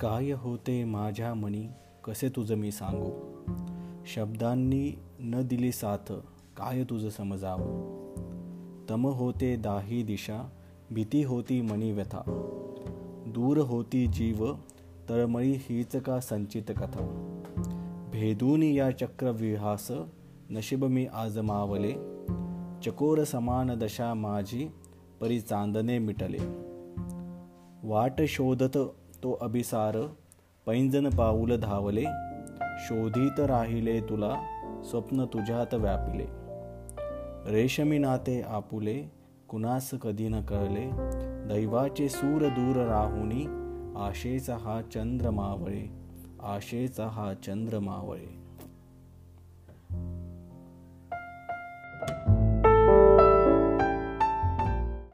काय होते माझ्या मनी? कसे तुझं मी सांगू? शब्दांनी न दिली साथ काय तुझं समजावं? तम होते दाही दिशा भीती होती मणी व्यथा. दूर होती जीव तळमळी हीच का संचित कथा? भेदून या चक्रविहास नशीब मी आजमावले. चकोर समान दशा माझी परी चांदने मिटले. वाट शोधत तो अभिसार पैंजन पाऊल धावले शोधित राहिले तुला स्वप्न तुझ्यात व्यापिले. रेशमी नाते आपुले कुणास कधी न कळले दैवाचे सूर दूर राहुनी आशेचा हा चंद्र मावळे आशेचा हा चंद्र मावळे.